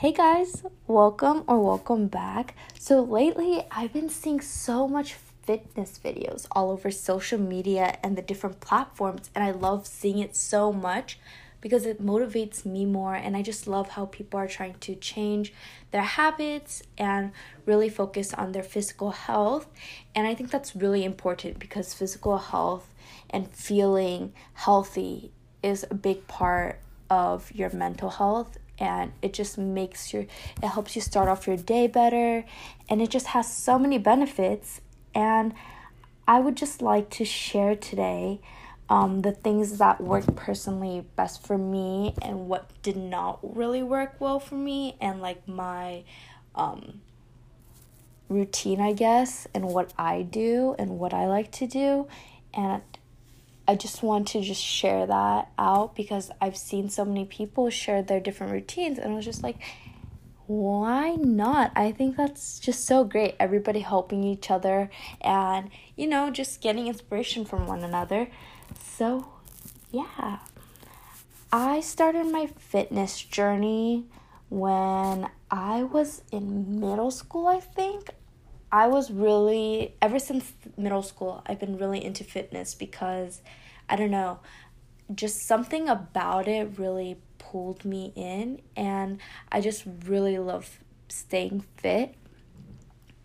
Hey guys, welcome or welcome back. So, lately I've been seeing so much fitness videos all over social media and the different platforms, and I love seeing it so much because it motivates me more. And I just love how people are trying to change their habits and really focus on their physical health. And I think that's really important because physical health and feeling healthy is a big part of your mental health and it just makes your it helps you start off your day better. And it just has so many benefits. And i would just like to share today um, the things that work personally best for me and what did not really work well for me and like my um, routine i guess and what i do and what i like to do. And I just want to just share that out because I've seen so many people share their different routines and I was just like why not? I think that's just so great. Everybody helping each other and you know just getting inspiration from one another. So, yeah. I started my fitness journey when I was in middle school, I think. I was really, ever since middle school, I've been really into fitness because I don't know, just something about it really pulled me in, and I just really love staying fit.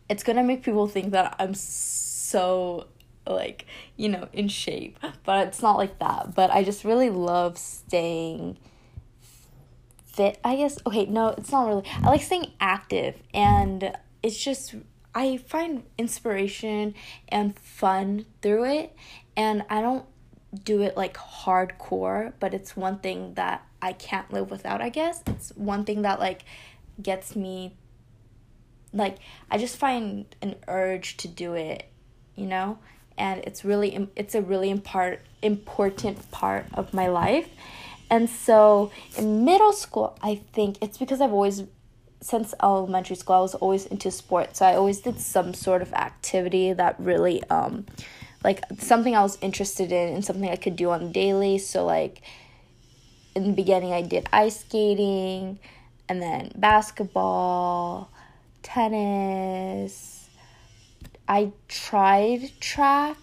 It's gonna make people think that I'm so like you know in shape but it's not like that. But i just really love staying fit i guess. Okay no it's not really. I like staying active and it's just I find inspiration and fun through it, and I don't do it like hardcore, but it's one thing that I can't live without, I guess. It's one thing that like gets me like I just find an urge to do it, you know? And it's really it's a really impart, important part of my life. And so in middle school, I think it's because I've always since elementary school, I was always into sports. So I always did some sort of activity that really, um, like something I was interested in and something I could do on daily. So like in the beginning, I did ice skating, and then basketball, tennis. I tried track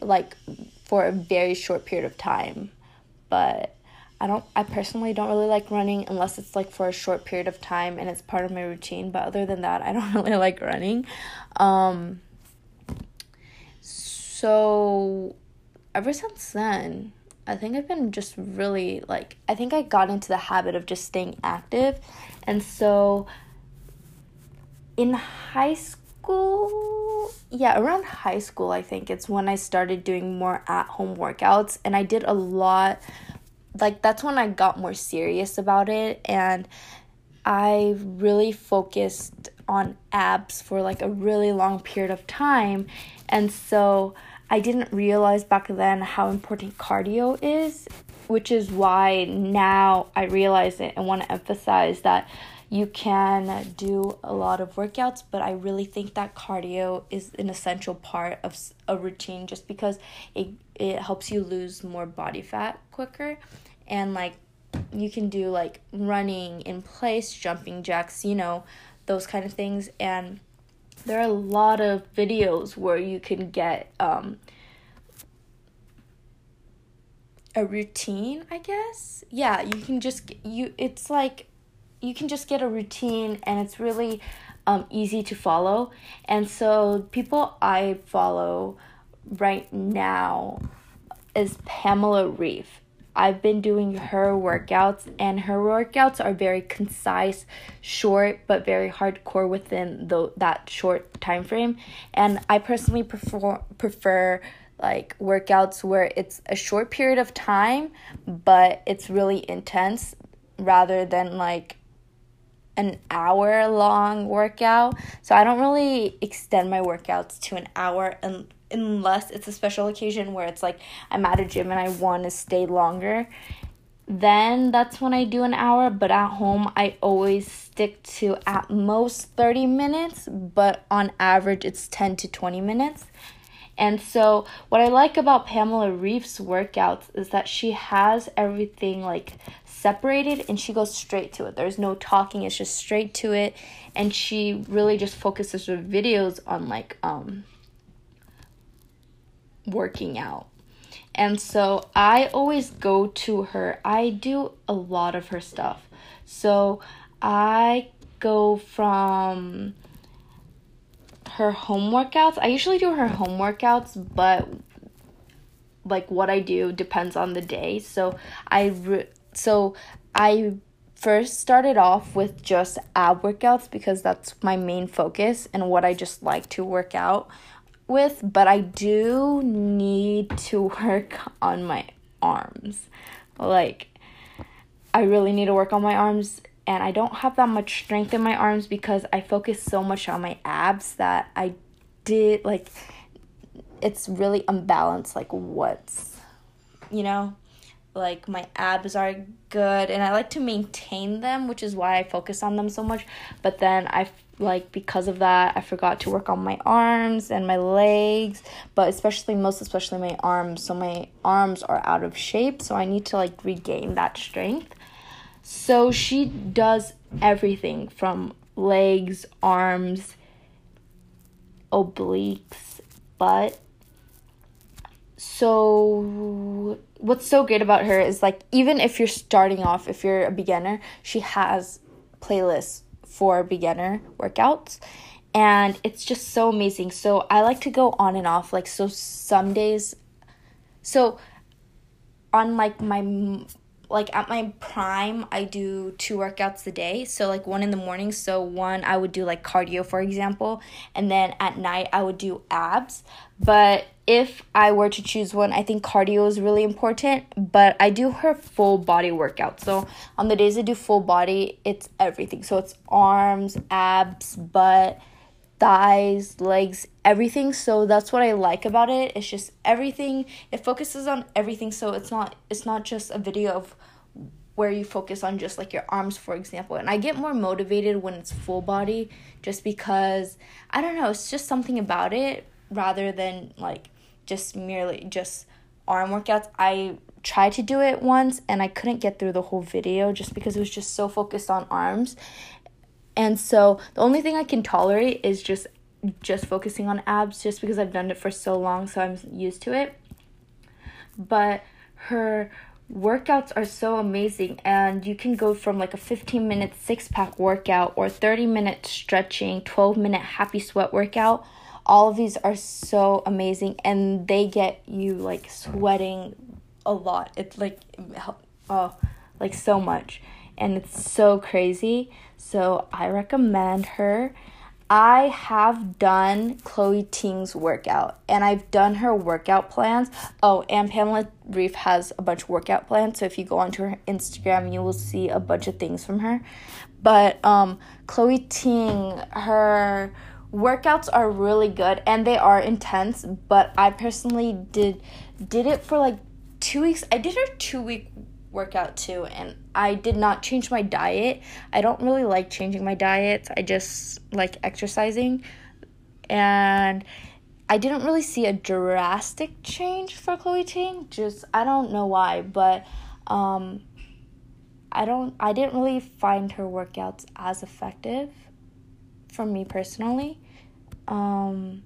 like for a very short period of time, but I don't I personally don't really like running unless it's like for a short period of time and it's part of my routine, but other than that, I don't really like running. Um so ever since then, I think I've been just really like I think I got into the habit of just staying active. And so in high school, yeah, around high school, I think it's when I started doing more at home workouts. And I did a lot like that's when I got more serious about it. And I really focused on abs for like a really long period of time. And so I didn't realize back then how important cardio is which is why now I realize it and want to emphasize that you can do a lot of workouts, but I really think that cardio is an essential part of a routine just because it, it helps you lose more body fat quicker. And like you can do like running in place, jumping jacks, you know, those kind of things. And there are a lot of videos where you can get um, a routine, I guess. Yeah, you can just you it's like you can just get a routine and it's really um, easy to follow. And so, people I follow right now is Pamela Reif. I've been doing her workouts, and her workouts are very concise, short, but very hardcore within the, that short time frame. And I personally prefer prefer like workouts where it's a short period of time, but it's really intense, rather than like an hour long workout. So I don't really extend my workouts to an hour and unless it's a special occasion where it's like I'm at a gym and I want to stay longer. Then that's when I do an hour, but at home I always stick to at most 30 minutes, but on average it's 10 to 20 minutes. And so, what I like about Pamela Reif's workouts is that she has everything like separated and she goes straight to it. There's no talking, it's just straight to it. And she really just focuses her videos on like um working out. And so I always go to her. I do a lot of her stuff. So I go from her home workouts. I usually do her home workouts, but like what I do depends on the day. So I re- so I first started off with just ab workouts because that's my main focus and what I just like to work out with, but I do need to work on my arms. Like I really need to work on my arms and I don't have that much strength in my arms because I focus so much on my abs that I did like it's really unbalanced like what's you know like my abs are good and I like to maintain them which is why I focus on them so much but then I like because of that I forgot to work on my arms and my legs but especially most especially my arms so my arms are out of shape so I need to like regain that strength so she does everything from legs, arms, obliques, butt. So what's so great about her is like even if you're starting off, if you're a beginner, she has playlists for beginner workouts and it's just so amazing. So I like to go on and off like so some days so on like my like at my prime i do two workouts a day. So like one in the morning so one i would do like cardio for example. And then at night i would do abs. But if i were to choose one i think cardio is really important. But i do her full body workout. So on the days i do full body it's everything. So it's arms abs butt thighs, legs, everything. So that's what I like about it. It's just everything. It focuses on everything. So it's not it's not just a video of where you focus on just like your arms for example. And I get more motivated when it's full body just because I don't know, it's just something about it rather than like just merely just arm workouts. I tried to do it once and I couldn't get through the whole video just because it was just so focused on arms and so the only thing I can tolerate is just just focusing on abs just because I've done it for so long so I'm used to it. But her workouts are so amazing and you can go from like a 15 minute six pack workout or 30 minute stretching 12 minute happy sweat workout all of these are so amazing and they get you like sweating a lot it's like oh like so much and it's so crazy. So I recommend her. I have done Chloe Ting's workout and I've done her workout plans. Oh, and Pamela Reif has a bunch of workout plans. So if you go onto her Instagram, you will see a bunch of things from her. But um, Chloe Ting, her workouts are really good and they are intense. But I personally did did it for like two weeks. I did her two week workout too and I did not change my diet. I don't really like changing my diet. I just like exercising and I didn't really see a drastic change for Chloe Ting. Just I don't know why, but um I don't I didn't really find her workouts as effective for me personally. Um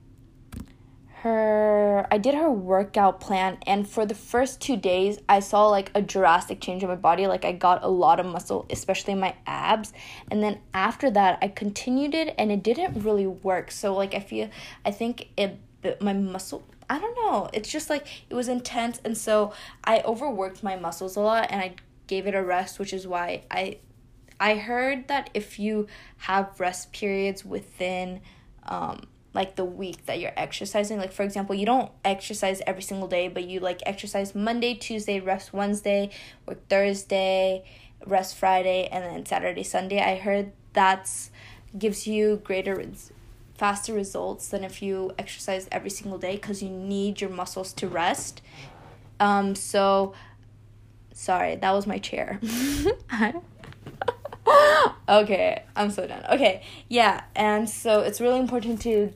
her I did her workout plan and for the first 2 days I saw like a drastic change in my body. Like I got a lot of muscle especially my abs. And then after that I continued it and it didn't really work. So like I feel I think it my muscle I don't know. It's just like it was intense and so I overworked my muscles a lot and I gave it a rest which is why I I heard that if you have rest periods within um like the week that you're exercising. Like for example, you don't exercise every single day, but you like exercise Monday, Tuesday, rest Wednesday, or Thursday, rest Friday, and then Saturday, Sunday. I heard that's gives you greater faster results than if you exercise every single day because you need your muscles to rest. Um so sorry, that was my chair. okay, I'm so done. Okay, yeah, and so it's really important to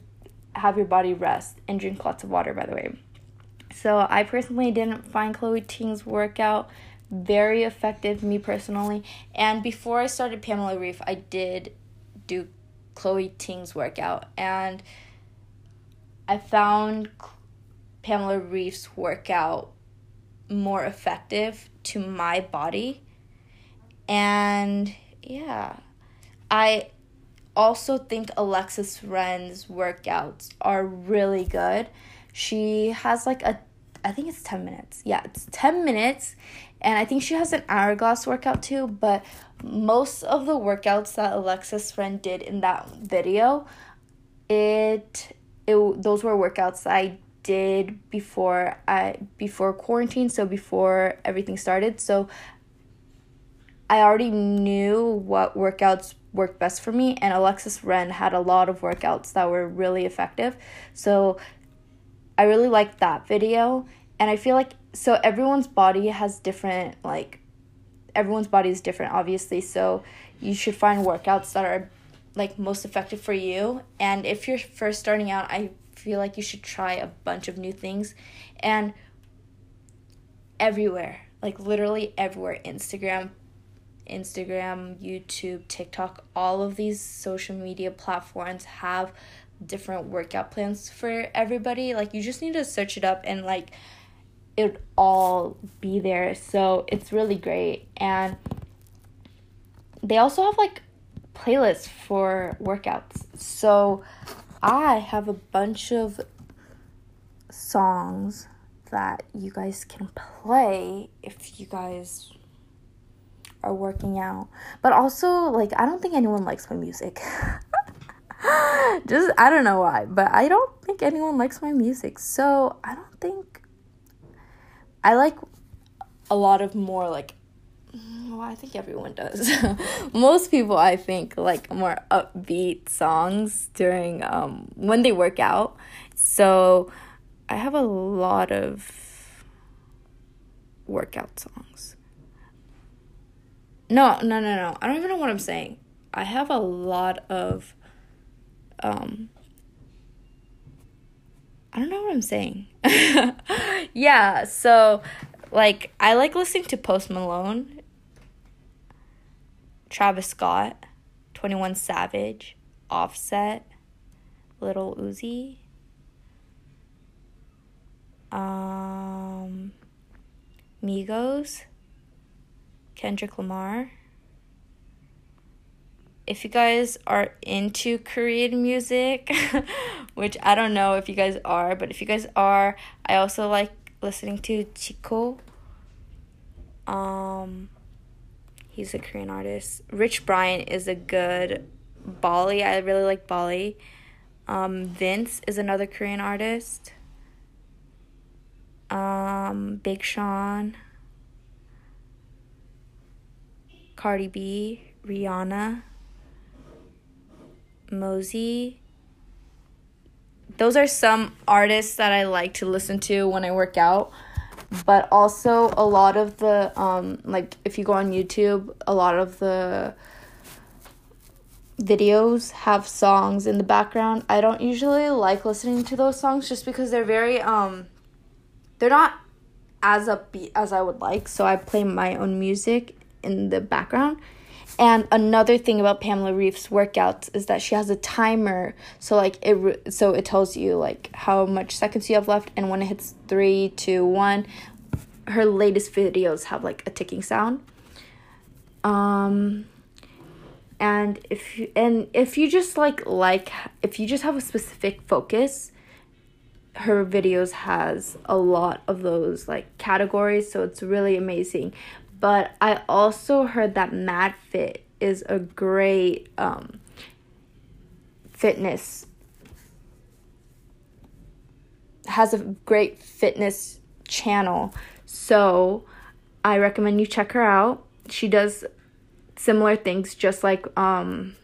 have your body rest and drink lots of water, by the way. So I personally didn't find Chloe Ting's workout very effective, me personally. And before I started Pamela Reif, I did do Chloe Ting's workout, and I found Pamela Reif's workout more effective to my body. And yeah, I also think Alexis Ren's workouts are really good. She has like a, I think it's 10 minutes. Yeah, it's 10 minutes. And I think she has an hourglass workout too. But most of the workouts that Alexis Ren did in that video, it, it those were workouts I did before I before quarantine, so before everything started. So I already knew what workouts worked best for me and Alexis Ren had a lot of workouts that were really effective. So I really liked that video and I feel like so everyone's body has different like everyone's body is different obviously. So you should find workouts that are like most effective for you and if you're first starting out, I feel like you should try a bunch of new things and everywhere, like literally everywhere, Instagram, Instagram, YouTube, TikTok, all of these social media platforms have different workout plans for everybody. Like you just need to search it up and like it all be there. So it's really great. And they also have like playlists for workouts. So I have a bunch of songs that you guys can play if you guys are working out. But also, like, I don't think anyone likes my music. Just, I don't know why, but I don't think anyone likes my music. So, I don't think. I like a lot of more, like, well, I think everyone does. Most people, I think, like more upbeat songs during um, when they work out. So, I have a lot of workout songs. No, no, no, no. I don't even know what I'm saying. I have a lot of um I don't know what I'm saying. yeah, so like I like listening to Post Malone, Travis Scott, 21 Savage, Offset, Little Uzi, um Migos, Kendrick Lamar. If you guys are into Korean music, which I don't know if you guys are, but if you guys are, I also like listening to Zico. Um, he's a Korean artist. Rich Brian is a good Bali. I really like Bali. Um, Vince is another Korean artist. Um, Big Sean. Cardi B, Rihanna, Mosey. Those are some artists that I like to listen to when I work out. But also a lot of the um like if you go on YouTube, a lot of the videos have songs in the background. I don't usually like listening to those songs just because they're very um they're not as upbeat as I would like. So I play my own music in the background. And another thing about Pamela Reif's workouts is that she has a timer. So like it so it tells you like how much seconds you have left and when it hits three, two, one, her latest videos have like a ticking sound. Um and if you and if you just like like if you just have a specific focus, her videos has a lot of those like categories so it's really amazing but I also heard that MadFit is a great um, fitness has a great fitness channel. So I recommend you check her out. She does similar things just like um,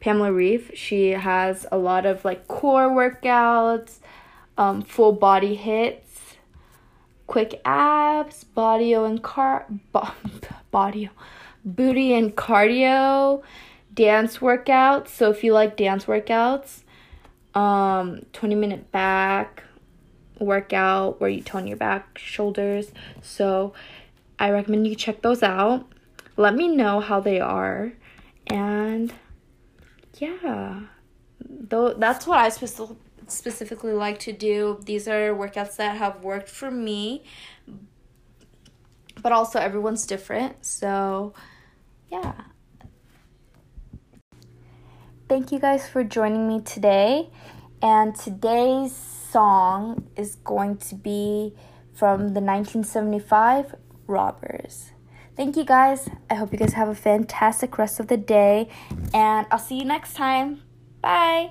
Pamela Reif. She has a lot of like core workouts, um, full body HIIT quick abs, body and car bo- body booty and cardio, dance workouts. So if you like dance workouts, um 20 minute back workout where you tone your back, shoulders. So I recommend you check those out. Let me know how they are. And yeah, though that's what I specifically specifically like to do. These are workouts that have worked for me. But also everyone's different. So, yeah. Thank you guys for joining me today. And today's song is going to be from the 1975 Robbers. Thank you guys. I hope you guys have a fantastic rest of the day. And I'll see you next time. Bye.